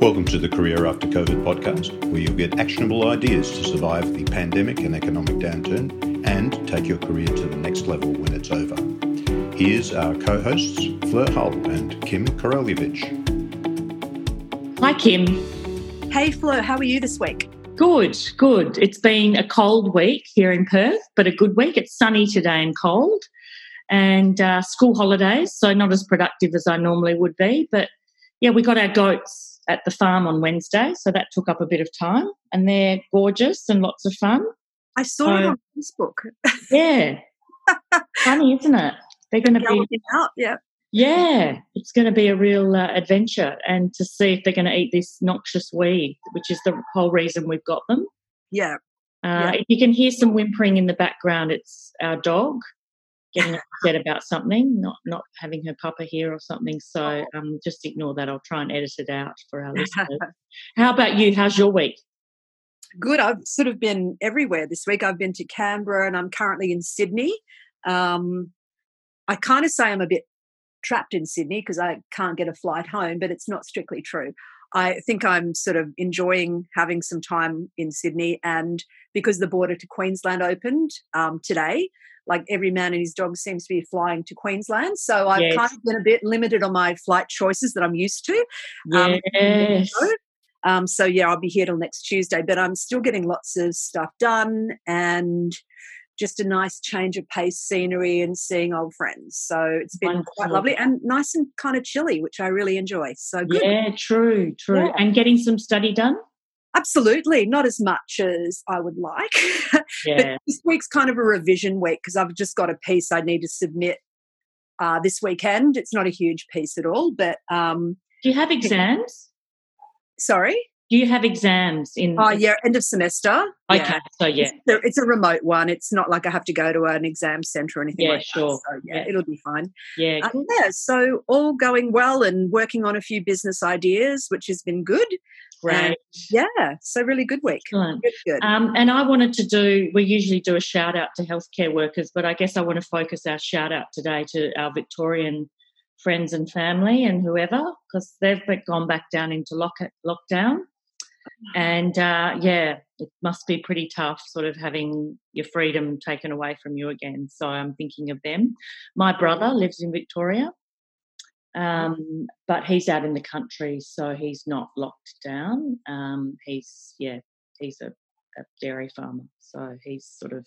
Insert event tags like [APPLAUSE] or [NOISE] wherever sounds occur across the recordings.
Welcome to the Career After COVID podcast, where you'll get actionable ideas to survive the pandemic and economic downturn and take your career to the next level when it's over. Here's our co hosts, Fleur Hull and Kym Korolievich. Hi, Kym. Hey, Fleur, how are you this week? Good, good. It's been a cold week here in Perth, but a good week. It's sunny today and cold, and uh, school holidays, so not as productive as I normally would be. But yeah, we got our goats at the farm on Wednesday, so that took up a bit of time. And they're gorgeous and lots of fun. I saw so, it on Facebook. [LAUGHS] yeah, funny, isn't it? They're going to be out. Yeah, yeah, it's going to be a real uh, adventure, and to see if they're going to eat this noxious weed, which is the whole reason we've got them. Yeah. Uh, yeah. If you can hear some whimpering in the background, it's our dog getting upset about something, not not having her papa here or something. So oh. um, just ignore that. I'll try and edit it out for our [LAUGHS] listeners. How about you? How's your week? Good. I've sort of been everywhere this week. I've been to Canberra and I'm currently in Sydney. Um, I kind of say I'm a bit trapped in Sydney because I can't get a flight home, but it's not strictly true. I think I'm sort of enjoying having some time in Sydney, and because the border to Queensland opened um, today, like every man and his dog seems to be flying to Queensland. So I've yes. kind of been a bit limited on my flight choices that I'm used to. Um, yes. Um, um, so yeah, I'll be here till next Tuesday, but I'm still getting lots of stuff done and just a nice change of pace scenery and seeing old friends. So it's been Wonderful. quite lovely and nice and kind of chilly, which I really enjoy. So good. Yeah, true, true. Yeah. And getting some study done? Absolutely, not as much as I would like. [LAUGHS] Yeah. but this week's kind of a revision week because I've just got a piece I need to submit uh, this weekend. It's not a huge piece at all, but um, do you have exams? Sorry. Do you have exams in? Oh yeah, end of semester. Okay, yeah. so yeah, it's a, it's a, remote one. It's not like I have to go to an exam center or anything yeah, like sure. that. So yeah, yeah, it'll be fine. Yeah, uh, yeah. So all going well and working on a few business ideas, which has been good. Right. yeah. So really good week. Excellent. Good, good. Um, and I wanted to do. We usually do a shout out to healthcare workers, but I guess I want to focus our shout out today to our Victorian friends and family and whoever because they've gone back down into lock- lockdown and uh, yeah, it must be pretty tough, sort of having your freedom taken away from you again. So I'm thinking of them. My brother lives in Victoria, um, but he's out in the country, so he's not locked down. Um, he's yeah, he's a, a dairy farmer, so he's sort of,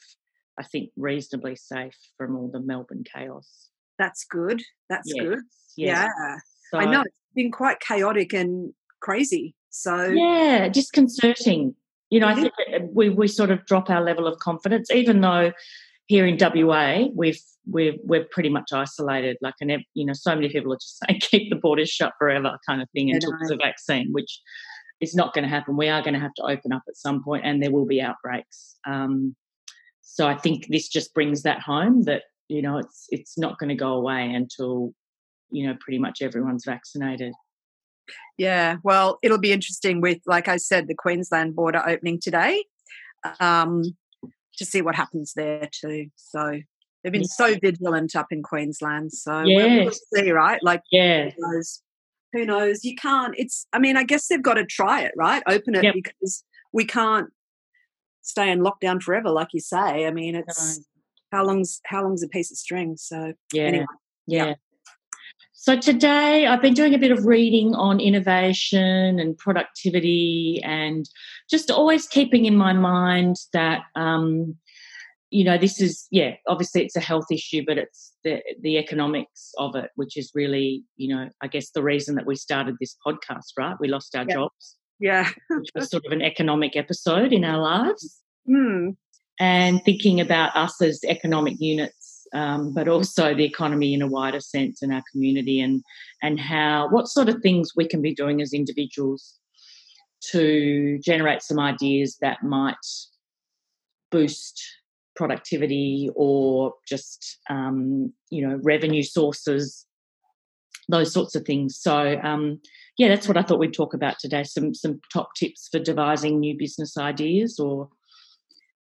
I think, reasonably safe from all the Melbourne chaos. That's good. That's yes, good. Yeah. yeah. So, I know it's been quite chaotic and crazy. So yeah, disconcerting. You know, I think we we sort of drop our level of confidence, even though here in WA we've we're we're pretty much isolated. Like, and you know, so many people are just [LAUGHS] saying keep the borders shut forever, kind of thing, until there's a vaccine, which is not going to happen. We are going to have to open up at some point, and there will be outbreaks. Um, so I think this just brings that home that you know it's it's not going to go away until you know pretty much everyone's vaccinated. Yeah, well, it'll be interesting with, like I said, the Queensland border opening today um, to see what happens there too. So they've been so vigilant up in Queensland. So yes. we'll see, right? Like, yeah. Who knows? who knows? You can't. It's. I mean, I guess they've got to try it, right? Open it yep. because we can't stay in lockdown forever, like you say. I mean, it's no. how long's how long's a piece of string? So yeah, anyway, yeah. yeah. So today I've been doing a bit of reading on innovation and productivity and just always keeping in my mind that um, you know this is yeah obviously it's a health issue but it's the the economics of it which is really you know I guess the reason that we started this podcast right we lost our yeah. jobs yeah which was sort of an economic episode in our lives mm. and thinking about us as economic units um, but also the economy in a wider sense in our community and and how what sort of things we can be doing as individuals to generate some ideas that might boost productivity or just um, you know revenue sources those sorts of things. So um, yeah that's what i thought we'd talk about today. Some some top tips for devising new business ideas or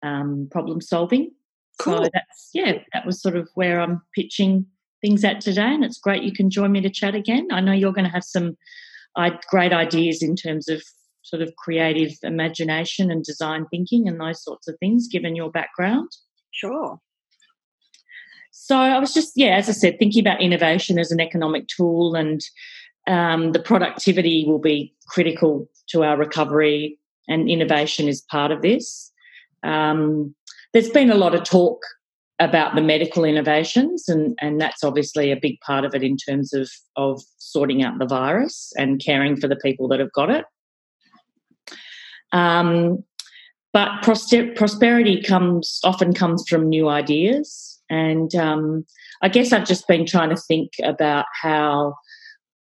um, problem solving Cool. So that's yeah, that was sort of where I'm pitching things at today, and it's great you can join me to chat again. I know you're going to have some great ideas in terms of sort of creative imagination and design thinking and those sorts of things, given your background. Sure. So I was just, yeah, as I said, thinking about innovation as an economic tool and um, the productivity will be critical to our recovery, and innovation is part of this. Um, there's been a lot of talk about the medical innovations, and, and that's obviously a big part of it in terms of, of sorting out the virus and caring for the people that have got it. Um, but prosperity comes often comes from new ideas, and um, I guess I've just been trying to think about how,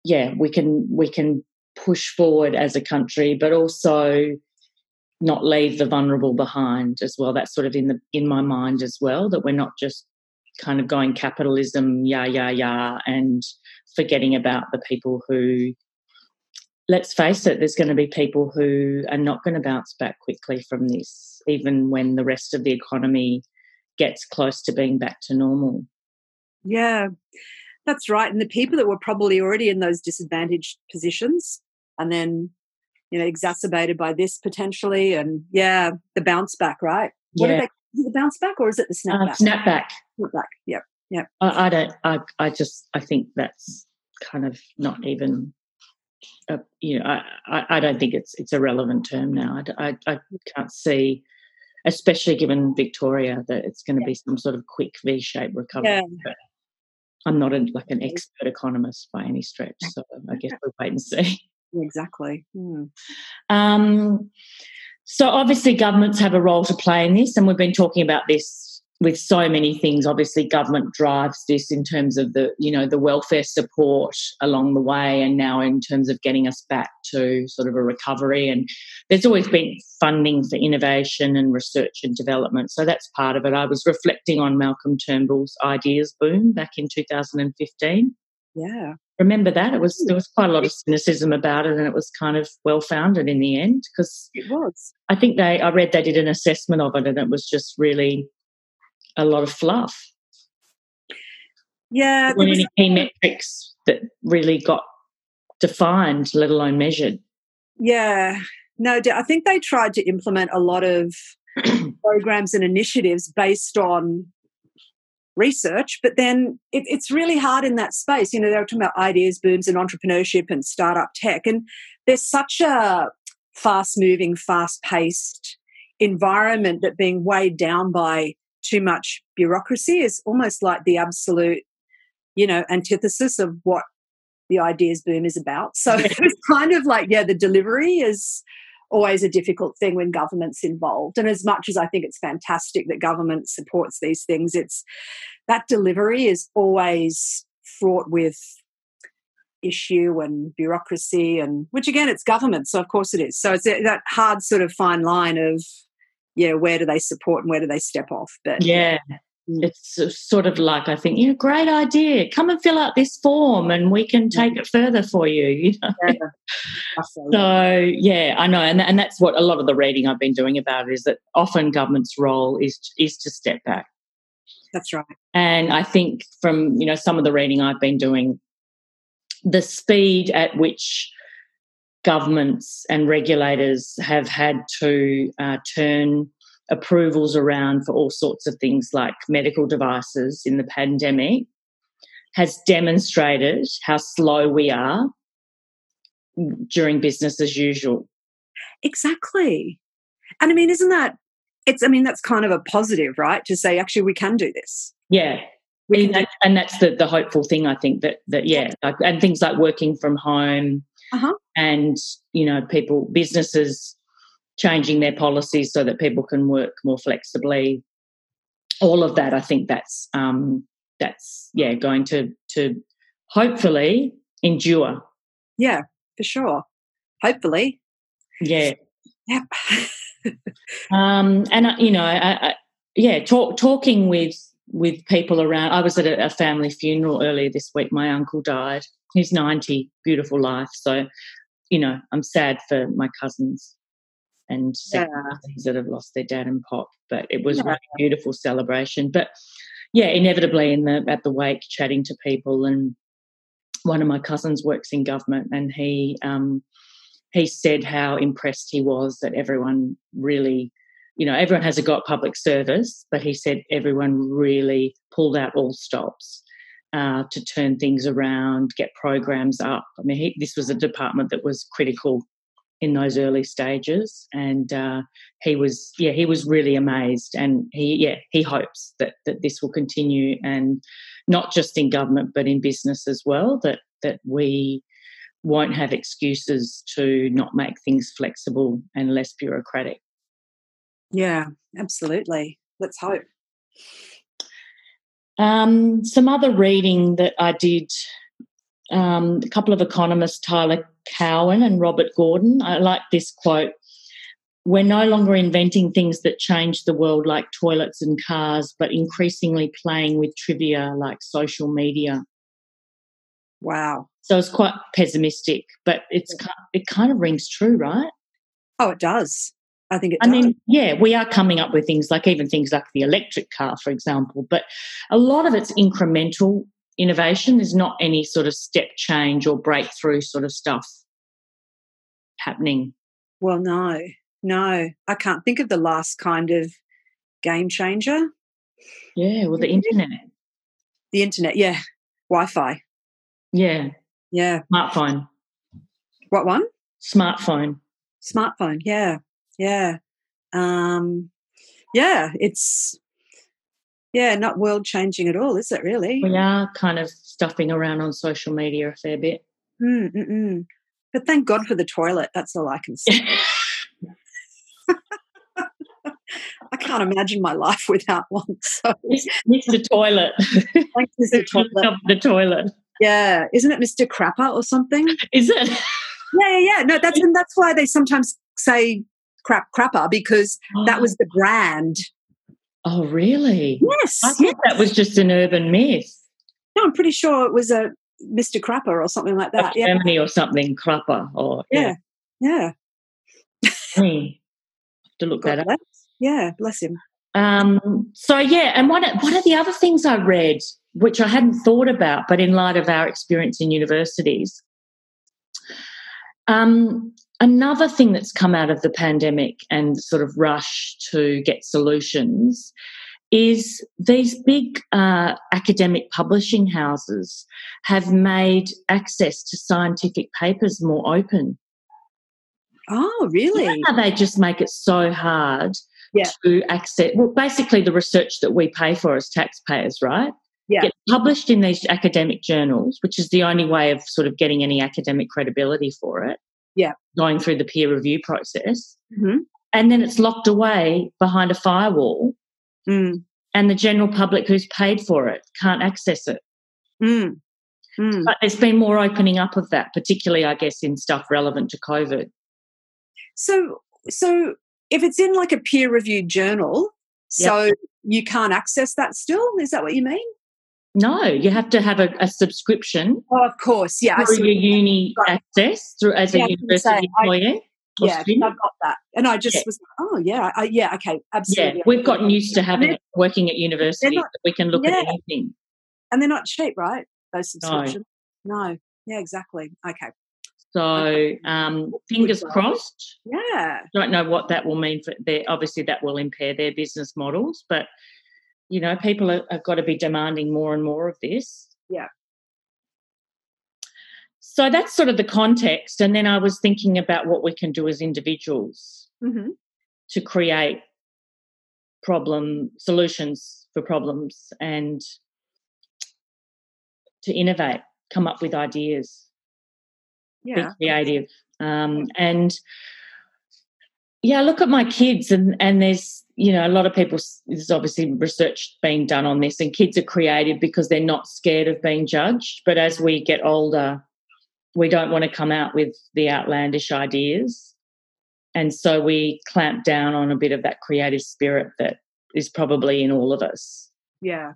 yeah, we can we can push forward as a country, but also not leave the vulnerable behind as well. That's sort of in the in my mind as well that we're not just kind of going capitalism, yeah, yeah, yeah, and forgetting about the people who. Let's face it, there's going to be people who are not going to bounce back quickly from this, even when the rest of the economy gets close to being back to normal. Yeah, that's right. And the people that were probably already in those disadvantaged positions and then you know exacerbated by this potentially and yeah the bounce back right? What yeah. they the bounce back or is it the snapback uh, snapback snapback yep yep. I, I, don't I, I just i think that's kind of not even you know I, I don't think it's it's a relevant term now. I, I, I can't see especially given victoria that it's going to yeah. be some sort of quick v-shaped recovery yeah. i'm not a, like an expert economist by any stretch so i guess we'll wait and see Exactly. Hmm. Um, so obviously, governments have a role to play in this, and we've been talking about this with so many things. Obviously, government drives this in terms of the you know the welfare support along the way, and now in terms of getting us back to sort of a recovery. And there's always been funding for innovation and research and development, so that's part of it. I was reflecting on Malcolm Turnbull's ideas boom back in 2015. Yeah remember that. It was there hmm. was quite a lot of cynicism about it and it was kind of well founded in the end because it was. I think they i read they did an assessment of it and it was just really a lot of fluff. Yeah there weren't any key metrics that really got defined let alone measured. Yeah. No i think they tried to implement a lot of [CLEARS THROAT] programs and initiatives based on research, but then it, it's really hard in that space. You know, they were talking about ideas, booms, and entrepreneurship and startup tech. And there's such a fast moving, fast paced environment that being weighed down by too much bureaucracy is almost like the absolute, you know, antithesis of what the ideas boom is about. So [LAUGHS] it's kind of like, yeah, the delivery is always a difficult thing when government's involved. And as much as I think it's fantastic that government supports these things, it's that delivery is always fraught with issue and bureaucracy and which again it's government so of course it is so it's that hard sort of fine line of yeah where do they support and where do they step off but yeah. It's sort of like I think, yeah, great idea. Come and fill out this form, and we can take it further for you. [LAUGHS] You know. Yeah, so yeah, I know, and and that's what a lot of the reading I've been doing about it is that often government's role is is to step back. That's right. And I think from you know some of the reading I've been doing, the speed at which governments and regulators have had to uh, turn approvals around for all sorts of things like medical devices in the pandemic has demonstrated how slow we are during business as usual. Exactly. And I mean, isn't that, it's, I mean, that's kind of a positive, right? To say, actually, we can do this. Yeah. And, that, and that's the, the hopeful thing, I think, that, that yeah, like, and things like working from home uh-huh. and, you know, people, businesses changing their policies so that people can work more flexibly. All of that, I think that's um, that's yeah going to to hopefully endure. Yeah, for sure. Hopefully. Yeah. Yep. um, and you know, I, I, yeah, talk, talking with with people around. I was at a, a family funeral earlier this week. My uncle died. He's ninety, beautiful life. So, you know, I'm sad for my cousins and yeah. that have lost their dad and pop. But it was yeah. really beautiful celebration. But yeah, inevitably in the at the wake, chatting to people and one of my cousins works in government, and he um, he said how impressed he was that everyone really, you know, everyone has a got public service, but he said everyone really pulled out all stops uh, to turn things around, get programs up. I mean, he, this was a department that was critical in those early stages, and uh, he was, yeah, he was really amazed, and he, yeah, he hopes that that this will continue, and not just in government but in business as well. That that we won't have excuses to not make things flexible and less bureaucratic. Yeah, absolutely. Let's hope. Um, some other reading that I did, um, a couple of economists, Tyler Cowen and Robert Gordon. I like this quote We're no longer inventing things that change the world like toilets and cars, but increasingly playing with trivia like social media. Wow. So it's quite pessimistic, but it's it kind of rings true, right? Oh, it does. I think it I does. mean, yeah, we are coming up with things like even things like the electric car, for example, but a lot of it's incremental innovation. There's not any sort of step change or breakthrough sort of stuff happening. well, no, no. I can't think of the last kind of game changer. Yeah, well, the internet. The internet, yeah. Wi Fi. Yeah, Yeah. smartphone. What one? Smartphone. Smartphone. Yeah. Yeah. Um, yeah, it's yeah, not world changing at all, is it really? We are kind of stuffing around on social media a fair bit. Mm, mm, mm. But thank God for the toilet. That's all I can say. [LAUGHS] I can't imagine my life without one. So Mr. Toilet. thanks, [LAUGHS] Mr. Toilet. the toilet. Yeah, isn't it Mr. Crapper or something? Is it? Yeah, yeah, yeah. No, that's and that's why they sometimes say crap crapper because that was the brand. Oh, really? Yes, I yes. thought that was just an urban myth. No, I'm pretty sure it was a Mr. Crapper or something like Of that. Yeah, Germany or something, Klapper or yeah, yeah. Hmm. Have to look God that up. Yeah, bless him. Um, so yeah, and one of, one of the other things I read, which I hadn't thought about, but in light of our experience in universities, um, another thing that's come out of the pandemic and sort of rush to get solutions is these big uh, academic publishing houses have made access to scientific papers more open. Oh, really? They just make it so hard Yeah. to access. Well, basically, the research that we pay for as taxpayers, right? Yeah. Gets published in these academic journals, which is the only way of sort of getting any academic credibility for it. Yeah. Going through the peer review process. hmm And then it's locked away behind a firewall, Mm, and the general public who's paid for it can't access it. mm, mm. But there's been more opening up of that, particularly, I guess, in stuff relevant to COVID. So, so if it's in like a peer-reviewed journal, Yep. so you can't access that still. Is that what you mean? No, you have to have a, a subscription Oh, of course. Yeah, through your uni Right. access through as Yeah, a university employee. Yeah. I've got that, and I just Yeah. was. Oh, yeah, I, yeah. Okay, absolutely. Yeah, we've gotten used to having it working at university not- that we can look yeah. at anything. and they're not cheap, right? Those subscriptions. No. Yeah, exactly. Okay. So um, fingers crossed. Yeah. Don't know what that will mean for their. Obviously, that will impair their business models, but you know, people are, have got to be demanding more and more of this. Yeah. So that's sort of the context, and then I was thinking about what we can do as individuals hmm to create problem solutions for problems and to innovate, come up with ideas, Yeah. be creative. Um, and yeah, I look at my kids and and there's you know a lot of people. There's obviously research being done on this, and kids are creative because they're not scared of being judged. But as we get older, we don't want to come out with the outlandish ideas, and so we clamp down on a bit of that creative spirit that is probably in all of us. Yeah.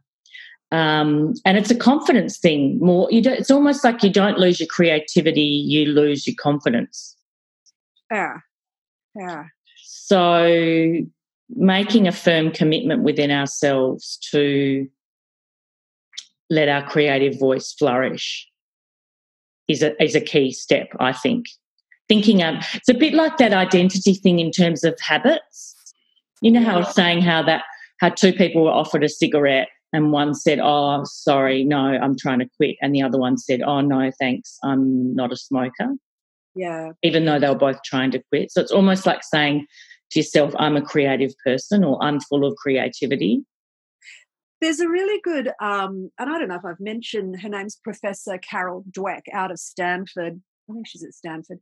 Um, and it's a confidence thing. More, you don't. It's almost like you don't lose your creativity; you lose your confidence. Yeah. Yeah. So, making a firm commitment within ourselves to let our creative voice flourish is a is a key step. I think thinking of it's a bit like that identity thing in terms of habits. You know how I was saying how that how two people were offered a cigarette and one said, "Oh, sorry, no, I'm trying to quit," and the other one said, "Oh, no, thanks, I'm not a smoker." Yeah. Even though they were both trying to quit, so it's almost like saying to yourself, "I'm a creative person," or "I'm full of creativity." There's a really good, um, and I don't know if I've mentioned her name's Professor Carol Dweck out of Stanford. I think she's at Stanford,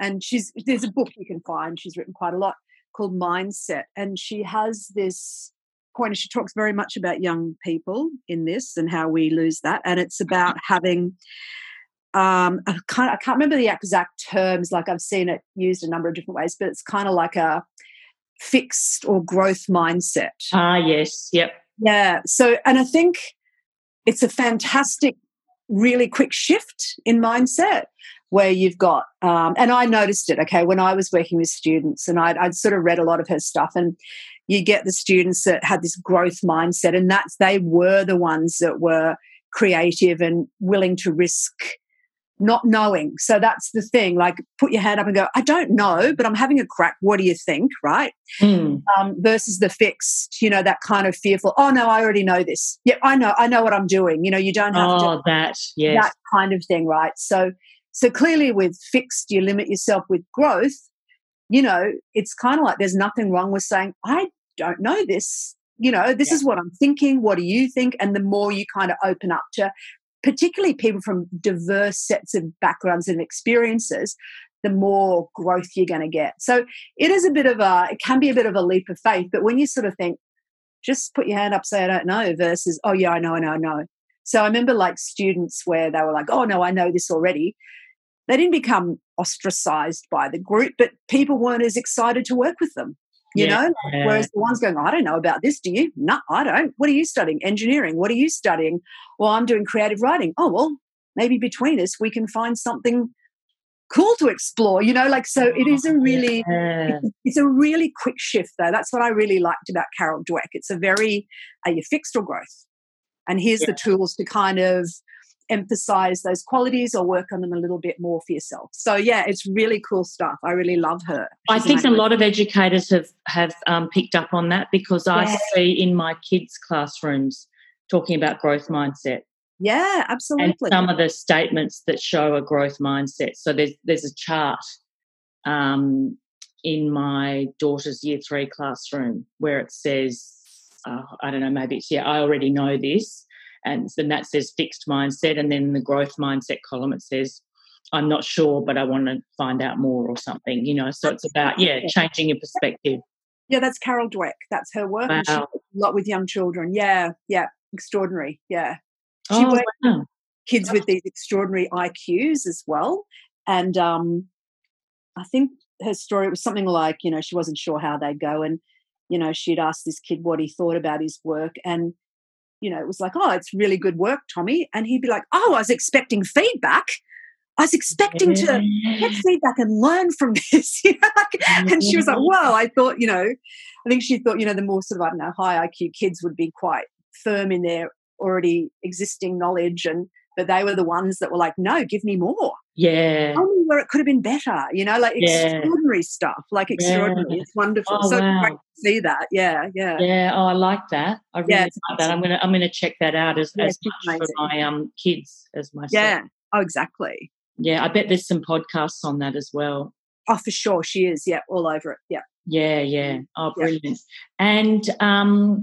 and she's there's a book you can find. She's written quite a lot called Mindset, and she has this point. She talks very much about young people in this and how we lose that, and it's about having. Um, I can't, I can't remember the exact terms. Like I've seen it used a number of different ways, but it's kind of like a fixed or growth mindset. Ah, yes, yep yeah. So, and I think it's a fantastic, really quick shift in mindset where you've got, um, and I noticed it, okay, when I was working with students and I'd, I'd sort of read a lot of her stuff and you get the students that had this growth mindset and that's, they were the ones that were creative and willing to risk not knowing. So that's the thing. Like, put your hand up and go, I don't know, but I'm having a crack. What do you think? Right. Mm. Um, versus the fixed, you know, that kind of fearful, oh, no, I already know this. Yeah, I know. I know what I'm doing. You know, you don't have oh, to. that, yes. That kind of thing. Right. So, so clearly with fixed, you limit yourself with growth. You know, it's kind of like there's nothing wrong with saying, I don't know this. You know, this yeah. is what I'm thinking. What do you think? And the more you kind of open up to particularly people from diverse sets of backgrounds and experiences, the more growth you're going to get. So it is a bit of a, it can be a bit of a leap of faith. But when you sort of think, just put your hand up, say, I don't know, versus, oh, yeah, I know, I know, I know. So I remember like students where they were like, oh, no, I know this already. They didn't become ostracized by the group, but people weren't as excited to work with them you yeah. know whereas the ones going i don't know about this do you? No i don't. What are you studying? Engineering. What are you studying? Well i'm doing creative writing. Oh well maybe between us we can find something cool to explore you know like so it is a oh, really yeah. it's a really quick shift though. That's what i really liked about carol dweck. It's a very are you fixed or growth? And here's yeah. the tools to kind of emphasize those qualities or work on them a little bit more for yourself. So yeah, it's really cool stuff. I really love her. She's I think a lot of educators have have um, picked up on that because yeah. I see in my kids' classrooms talking about growth mindset. Yeah, absolutely. And some of the statements that show a growth mindset. So there's there's a chart um, in my daughter's year three classroom where it says, uh, I don't know, maybe it's yeah, I already know this and then that says fixed mindset and then the growth mindset column it says i'm not sure but i want to find out more or something you know? So it's about yeah changing your perspective. Yeah that's carol dweck. That's her work wow. a lot with young children. Yeah yeah extraordinary yeah. She oh, works wow. kids with these extraordinary iqs as well and um i think her story was something like you know she wasn't sure how they'd go and you know she'd asked this kid what he thought about his work and you know, it was like, oh, it's really good work, Tommy. And he'd be like, oh, I was expecting feedback. I was expecting yeah. to get feedback and learn from [LAUGHS] this. [LAUGHS] you know, like, and she was like, "Well, I thought, you know, I think she thought, you know, the more sort of, I don't know, high IQ kids would be quite firm in their already existing knowledge and but they were the ones that were like, no, give me more. Yeah. Tell me where it could have been better, you know, like yeah. extraordinary stuff, like extraordinary. Yeah. It's wonderful. Oh, so wow. great to see that. Yeah, yeah. Yeah. Oh, I like that. I really Yeah, like that. I'm gonna I'm gonna check that out as, Yeah, as much for my um kids as myself. Yeah. Oh, exactly. Yeah, I bet there's some podcasts on that as well. Oh, for sure. She is. Yeah, all over it. Yeah. Yeah, yeah. Oh, Yeah. brilliant. And um,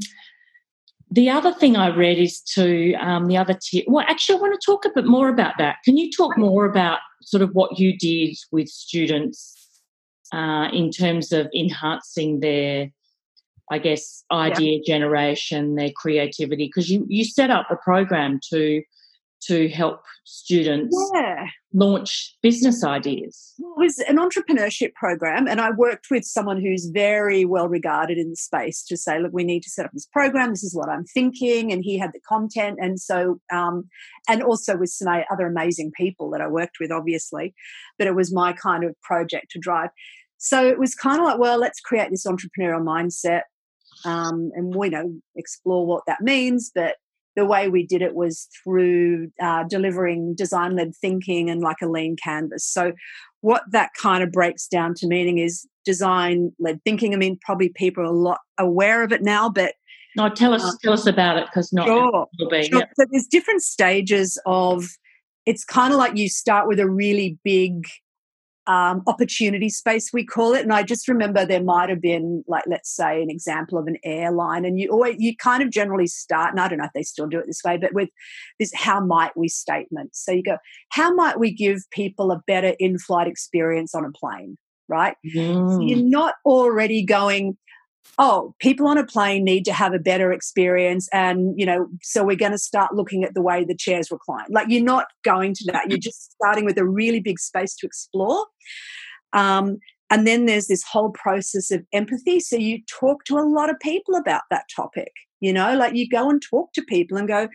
the other thing I read is to um, the other tip. Well, actually, I want to talk a bit more about that. Can you talk more about sort of what you did with students uh, in terms of enhancing their, I guess, idea generation, their creativity? Because you you set up a program to to help students Yeah. launch business ideas. Well, it was an entrepreneurship program, and I worked with someone who's very well regarded in the space to say, look, we need to set up this program. This is what I'm thinking, and he had the content, and so, um, and also with some other amazing people that I worked with, obviously, but it was my kind of project to drive. So it was kind of like, well, let's create this entrepreneurial mindset, um, and we know explore what that means, but the way we did it was through uh, delivering design led thinking and like a lean canvas. So, what that kind of breaks down to meaning is design led thinking. I mean, probably people are a lot aware of it now, but no, tell us uh, tell us about it because not sure, be, sure. Yep. So there's different stages of. It's kind of like you start with a really big um, opportunity space we call it. And i just remember there might have been like let's say an example of an airline and you always you kind of generally start and i don't know if they still do it this way but with this how might we statement. So you go how might we give people a better in-flight experience on a plane? Right? Mm. so you're not already going oh, people on a plane need to have a better experience. And, you know, so we're going to start looking at the way the chairs recline. Like you're not going to that. You're just starting with a really big space to explore. Um, and then there's this whole process of empathy. So you talk to a lot of people about that topic, you know, like you go and talk to people and go,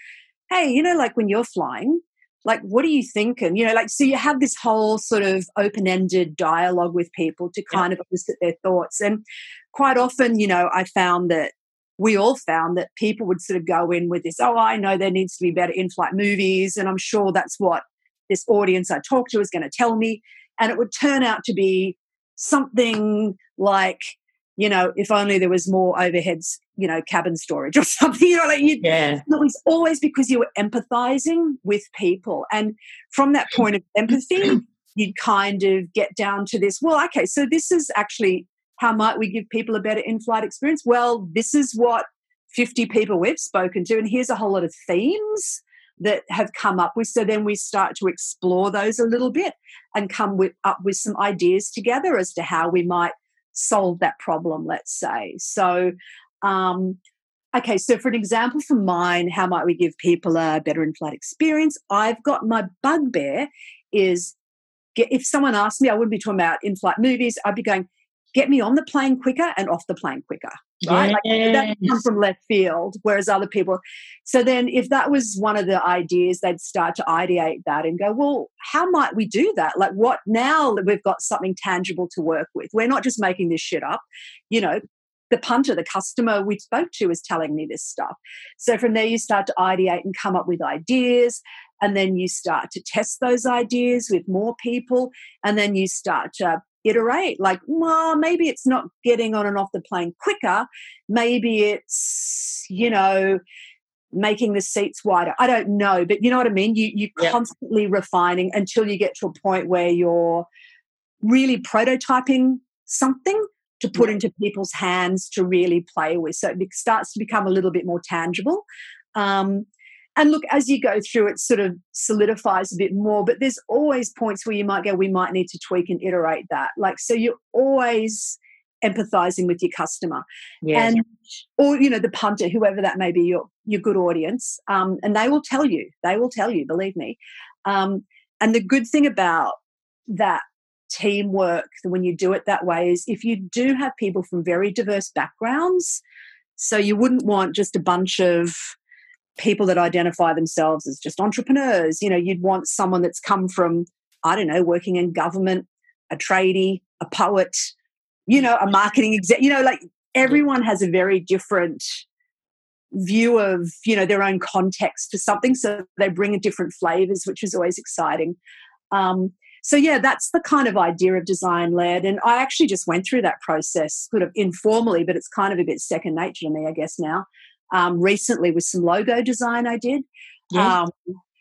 hey, you know, like when you're flying, like what are you thinking you know like so you have this whole sort of open-ended dialogue with people to kind yeah. of elicit their thoughts. And quite often you know i found that we all found that people would sort of go in with this oh i know there needs to be better in-flight movies and i'm sure that's what this audience i talk to is going to tell me. And it would turn out to be something like you know, if only there was more overheads, you know, cabin storage [LAUGHS] or something. You know, like you, yeah. it was always because you were empathizing with people, and from that point of empathy, you'd kind of get down to this. Well, okay, so this is actually how might we give people a better in-flight experience? Well, this is what 50 people we've spoken to, and here's a whole lot of themes that have come up with. So then we start to explore those a little bit and come with, up with some ideas together as to how we might solve that problem, let's say. So, um, okay, so for an example for mine, how might we give people a better in flight experience? I've got my bugbear is get, if someone asked me, I wouldn't be talking about in flight movies, I'd be going, get me on the plane quicker and off the plane quicker right yes. like that comes from left field whereas other people so then if that was one of the ideas they'd start to ideate that and go well how might we do that? Like what now that we've got something tangible to work with? We're not just making this shit up. You know the punter the customer we spoke to is telling me this stuff. So from there you start to ideate and come up with ideas and then you start to test those ideas with more people and then you start to iterate. Like well maybe it's not getting on and off the plane quicker. Maybe it's you know making the seats wider. I don't know but you know what i mean? You you yep. constantly refining until you get to a point where you're really prototyping something to put yep. into people's hands to really play with. So it starts to become a little bit more tangible. Um, and look, as you go through, it sort of solidifies a bit more, but there's always points where you might go, we might need to tweak and iterate that. Like, so you're always empathizing with your customer yes. and or you know the punter whoever that may be your your good audience um, and they will tell you they will tell you believe me um, and the good thing about that teamwork when you do it that way is if you do have people from very diverse backgrounds so you wouldn't want just a bunch of people that identify themselves as just entrepreneurs. You know, you'd want someone that's come from, I don't know, working in government, a tradie, a poet, you know, a marketing exec. You know, like everyone has a very different view of you know their own context to something so they bring different flavors which is always exciting um, so yeah that's the kind of idea of design led and i actually just went through that process sort of informally but it's kind of a bit second nature to me i guess now um, recently with some logo design I did. Yeah. Um,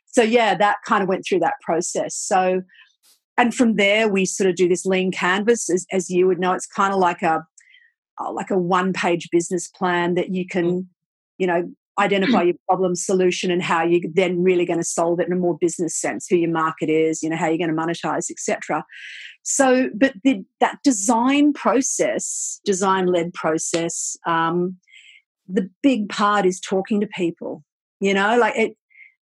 so yeah, that kind of went through that process. So, and from there we sort of do this lean canvas, as, as you would know, it's kind of like a uh, like a one page business plan that you can, mm. you know, identify your problem solution and how you're then really going to solve it in a more business sense who your market is you know how you're going to monetize etc so but the, that design process design led process um, the big part is talking to people you know like it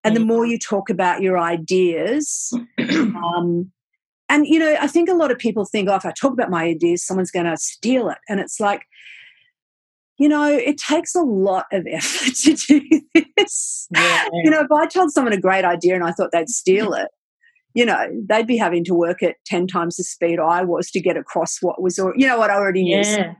and the mm. more you talk about your ideas [CLEARS THROAT] um, and you know i think a lot of people think oh if i talk about my ideas someone's going to steal it and it's like you know it takes a lot of [LAUGHS] effort to do this yeah. you know if i told someone a great idea and i thought they'd steal [LAUGHS] it you know they'd be having to work at 10 times the speed i was to get across what was or, you know what i already knew yeah.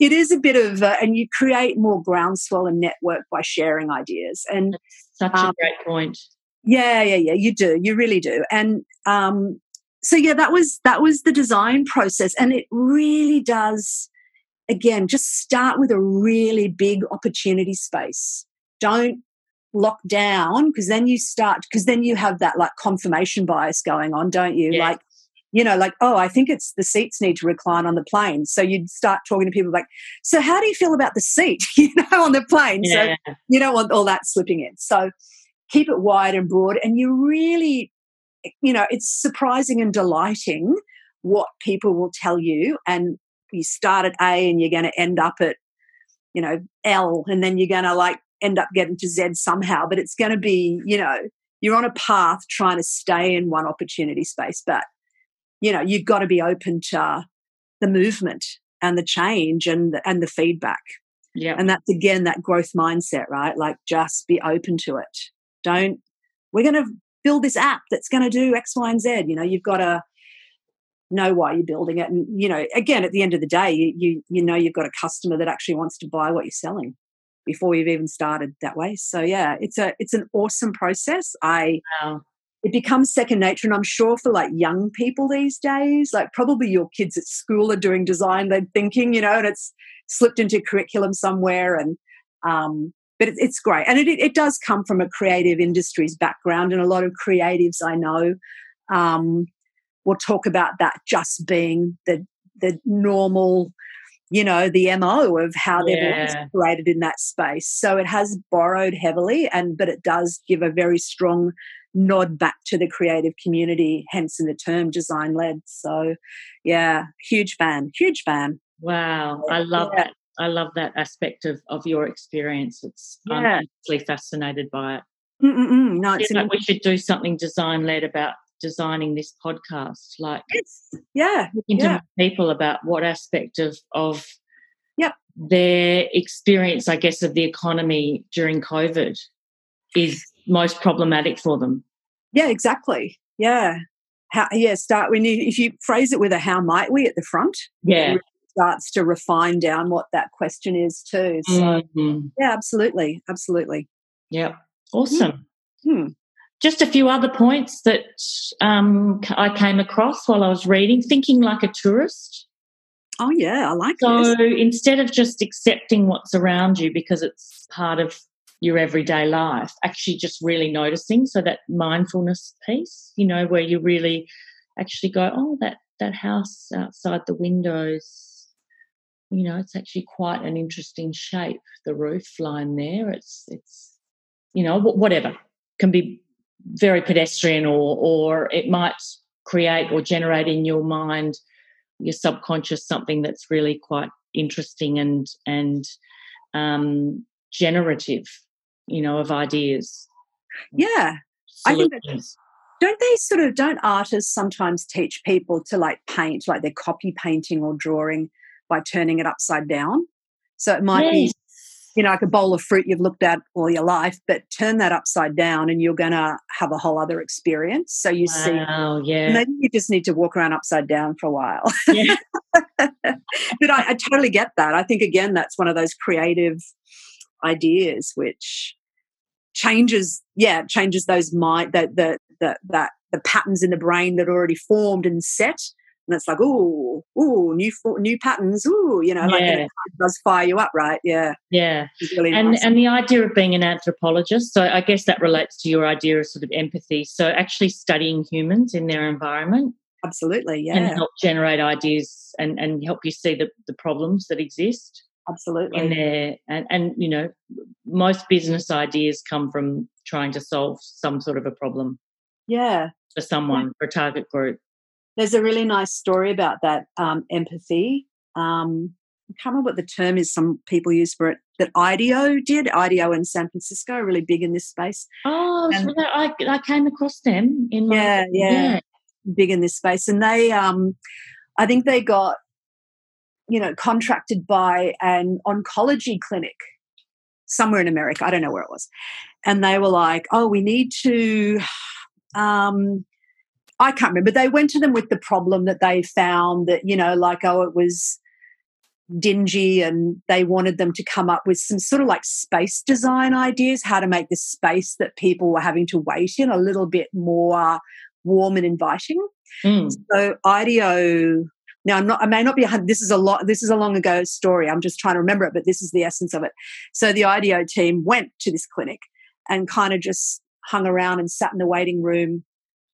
It is a bit of, uh, and you create more groundswell and network by sharing ideas. And That's such um, a great point. Yeah, yeah, yeah. You do. You really do. And um, so yeah, that was that was the design process, and it really does. Again, just start with a really big opportunity space. Don't lock down because then you start because then you have that like confirmation bias going on, don't you? Yes. Like you know, like, oh, I think it's the seats need to recline on the plane. So you'd start talking to people like, so how do you feel about the seat, [LAUGHS] you know, on the plane? Yeah. So you don't want all that slipping in. So keep it wide and broad. And you really, you know, it's surprising and delighting what people will tell you. And you start at A and you're going to end up at, you know, L, and then you're going to like end up getting to Z somehow. But it's going to be, you know, you're on a path trying to stay in one opportunity space. But you know you've got to be open to the movement and the change and the, and the feedback. Yeah and that's again that growth mindset right? Like just be open to it. Don't we're going to build this app that's going to do x y and z. You know you've got to know why you're building it. And you know again at the end of the day you you, you know you've got a customer that actually wants to buy what you're selling before you've even started that way. So yeah it's a it's an awesome process. I wow it becomes second nature. And I'm sure for like young people these days, like probably your kids at school are doing design, they're thinking, you know, and it's slipped into curriculum somewhere. And, um, but it, it's great. And it, it does come from a creative industries background. And a lot of creatives I know um, will talk about that just being the, the normal, you know, the MO of how they've yeah. operated in that space. So it has borrowed heavily and but it does give a very strong nod back to the creative community, hence in the term design led. So, yeah, huge fan, huge fan. Wow, I love yeah. that. I love that aspect of, of your experience. It's yeah. I'm absolutely fascinated by it. Mm-mm-mm. No, it's like we should do something design led about designing this podcast. Like, yes. yeah, talking yeah. to people about what aspect of of yep. their experience, I guess, of the economy during COVID is most problematic for them. Yeah, exactly. Yeah. How, yeah, start when you if you phrase it with a how might we at the front. Yeah. starts to refine down what that question is too. So mm-hmm. yeah, absolutely. Absolutely. Yeah. Awesome. Hmm. Just a few other points that um, I came across while I was reading, thinking like a tourist. Oh yeah, I like so this. instead of just accepting what's around you because it's part of your everyday life, actually just really noticing. So that mindfulness piece, you know, where you really actually go, oh, that that house outside the windows, you know, it's actually quite an interesting shape. The roof line there, it's it's, you know, whatever can be very pedestrian, or or it might create or generate in your mind, your subconscious, something that's really quite interesting and and um, generative you know, of ideas. Yeah. I think that, don't they sort of don't artists sometimes teach people to like paint like they're copy painting or drawing by turning it upside down? So it might yes. be you know, like a bowl of fruit you've looked at all your life, but turn that upside down and you're going to have a whole other experience. So you wow, see, yeah. maybe you just need to walk around upside down for a while. Yeah. [LAUGHS] but I, I, totally get that. I think, again, that's one of those creative ideas which changes yeah changes those mind that the, the that the patterns in the brain that are already formed and set. And it's like oh oh new new patterns oh you know like yeah. it does fire you up right? Yeah. Yeah. Really and nice. and the idea of being an anthropologist so i guess that relates to your idea of sort of empathy. So actually studying humans in their environment absolutely yeah. and help generate ideas and and help you see the, the problems that exist absolutely. in there and, and you know most business ideas come from trying to solve some sort of a problem yeah for someone for a target group there's a really nice story about that um, empathy um, I can't remember what the term is some people use for it that IDEO did. IDEO in San Francisco, really big in this space. Oh, and, so I, I came across them in my, yeah, yeah, yeah, big in this space. And they, um, I think they got you know, contracted by an oncology clinic somewhere in America. I don't know where it was. And they were like, oh, we need to, um, I can't remember. They went to them with the problem that they found that, you know, like, oh, it was, dingy and they wanted them to come up with some sort of like space design ideas, how to make the space that people were having to wait in a little bit more warm and inviting. Mm. So IDEO now I'm not I may not be this is a lot this is a long ago story. I'm just trying to remember it, but this is the essence of it. So the IDEO team went to this clinic and kind of just hung around and sat in the waiting room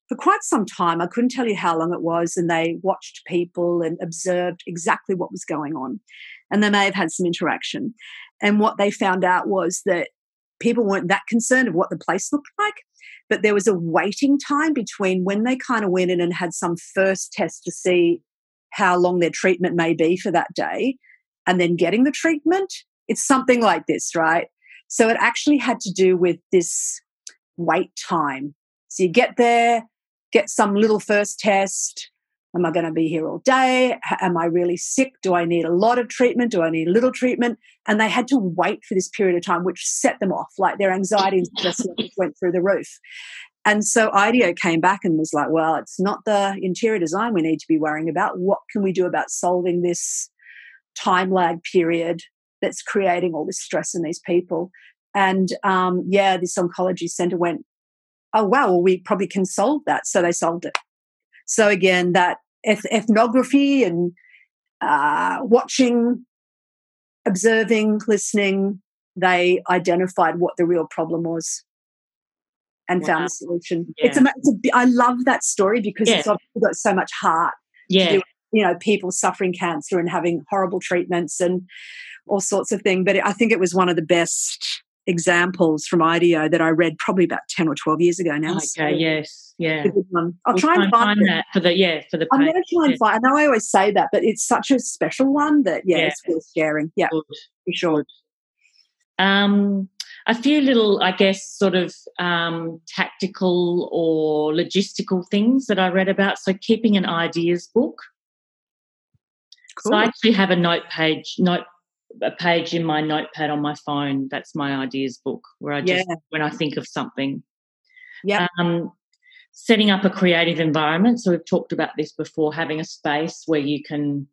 for quite some time. I couldn't tell you how long it was, and they watched people and observed exactly what was going on. And they may have had some interaction. And what they found out was that people weren't that concerned of what the place looked like, but there was a waiting time between when they kind of went in and had some first test to see how long their treatment may be for that day and then getting the treatment. It's something like this, right? So it actually had to do with this wait time. So you get there, get some little first test. Am I going to be here all day? Am I really sick? Do I need a lot of treatment? Do I need a little treatment? And they had to wait for this period of time, which set them off. Like their anxiety stress went through the roof. And so IDEO came back and was like, well, it's not the interior design we need to be worrying about. What can we do about solving this time lag period that's creating all this stress in these people? And um, yeah, this oncology center went, oh, wow, well, we probably can solve that. So they solved it. So again, that eth- ethnography and uh, watching, observing, listening, they identified what the real problem was and wow. found the solution. Yeah. It's, a, it's a, I love that story because yeah. it's obviously got so much heart. Yeah. you know, people suffering cancer and having horrible treatments and all sorts of things. But I think it was one of the best examples from IDEO that I read probably about 10 or 12 years ago now. Okay, so yes, yeah. I'll we'll try, and find, find that for the, yeah, for the I'm going to try and find, I know I always say that, but it's such a special one that, yeah, yeah. it's worth sharing. Yeah, Good. for sure. Um, a few little, I guess, sort of um, tactical or logistical things that I read about. So keeping an ideas book. Cool. So I actually have a note page, note a page in my notepad on my phone. That's my ideas book where I just yeah. when I think of something. Yeah. Um, setting up a creative environment. So we've talked about this before. Having a space where you can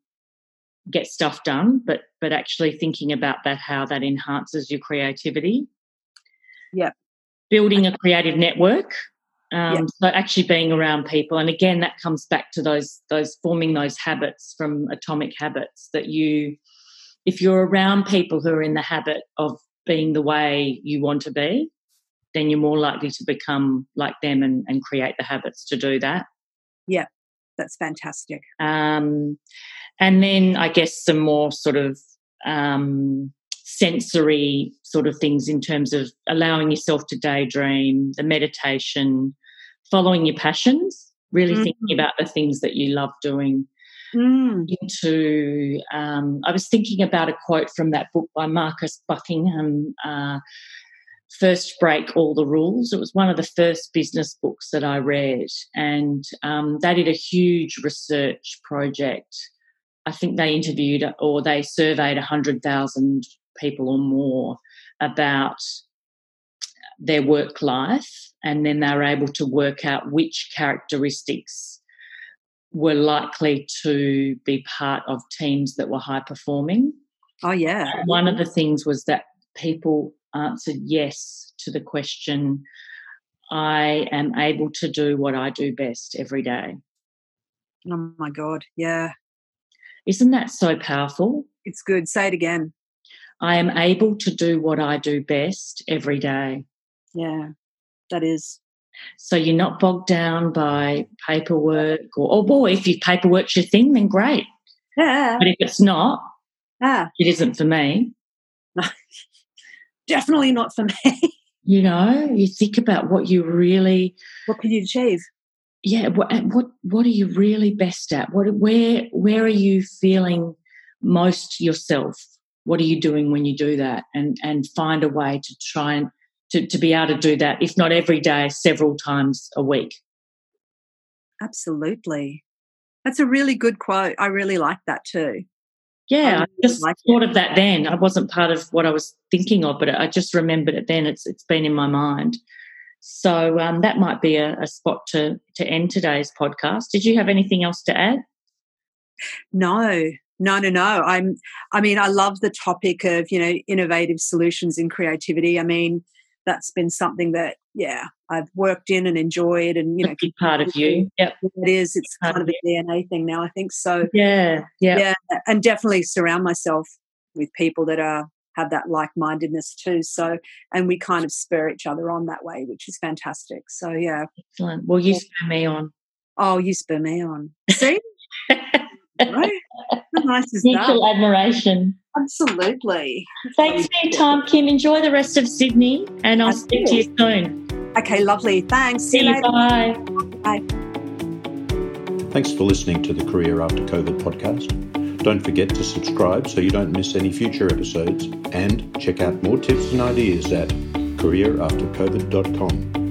get stuff done, but but actually thinking about that how that enhances your creativity. Yeah. Building a creative network. Um, yep. So actually being around people, and again, that comes back to those those forming those habits from Atomic Habits that you if you're around people who are in the habit of being the way you want to be, then you're more likely to become like them and, and create the habits to do that. Yeah, that's fantastic. Um, and then I guess some more sort of um, sensory sort of things in terms of allowing yourself to daydream, the meditation, following your passions, really mm-hmm. thinking about the things that you love doing mm. into. Um, I was thinking about a quote from that book by Marcus Buckingham. Uh, First Break All the Rules. It was one of the first business books that I read, and um, they did a huge research project. I think they interviewed or they surveyed 100,000 people or more about their work life, and then they were able to work out which characteristics were likely to be part of teams that were high performing. Oh, yeah. And one of the things was that people answered yes to the question I am able to do what I do best every day. Oh, my God. Yeah. Isn't that so powerful? It's good. Say it again. I am able to do what I do best every day. Yeah, that is. So you're not bogged down by paperwork or, oh boy, if your paperwork's your thing, then great. Yeah. But if it's not, ah. it isn't for me. No, [LAUGHS] definitely not for me. [LAUGHS] You know, you think about what you really. What can you achieve? Yeah. What what what are you really best at? What where where are you feeling most yourself? What are you doing when you do that? And and find a way to try and to, to be able to do that, if not every day, several times a week. Absolutely. That's a really good quote. I really like that too. Yeah, I, I just like thought it. of that then. I wasn't part of what I was thinking of, but I just remembered it then. It's it's been in my mind. So um, that might be a, a spot to to end today's podcast. Did you have anything else to add? No, No, no, no. I'm. I mean, I love the topic of you know innovative solutions and creativity. I mean, that's been something that yeah I've worked in and enjoyed, and you know, big part of you. Yep, it is. It's kind of a DNA thing now. I think so. Yeah, yeah, yeah, and definitely surround myself with people that are have that like mindedness too. So, and we kind of spur each other on that way, which is fantastic. So, yeah. Excellent. Well, you spur me on. Oh, you spur me on. See? [LAUGHS] right? How nice is Mutual that? admiration. Absolutely. Thanks for your time, Kym. Enjoy the rest of Sydney, and I'll speak to you soon. Okay, lovely. Thanks. See, See you later. Bye. Bye. Thanks for listening to the Career After COVID podcast. Don't forget to subscribe so you don't miss any future episodes and check out more tips and ideas at careeraftercovid.com.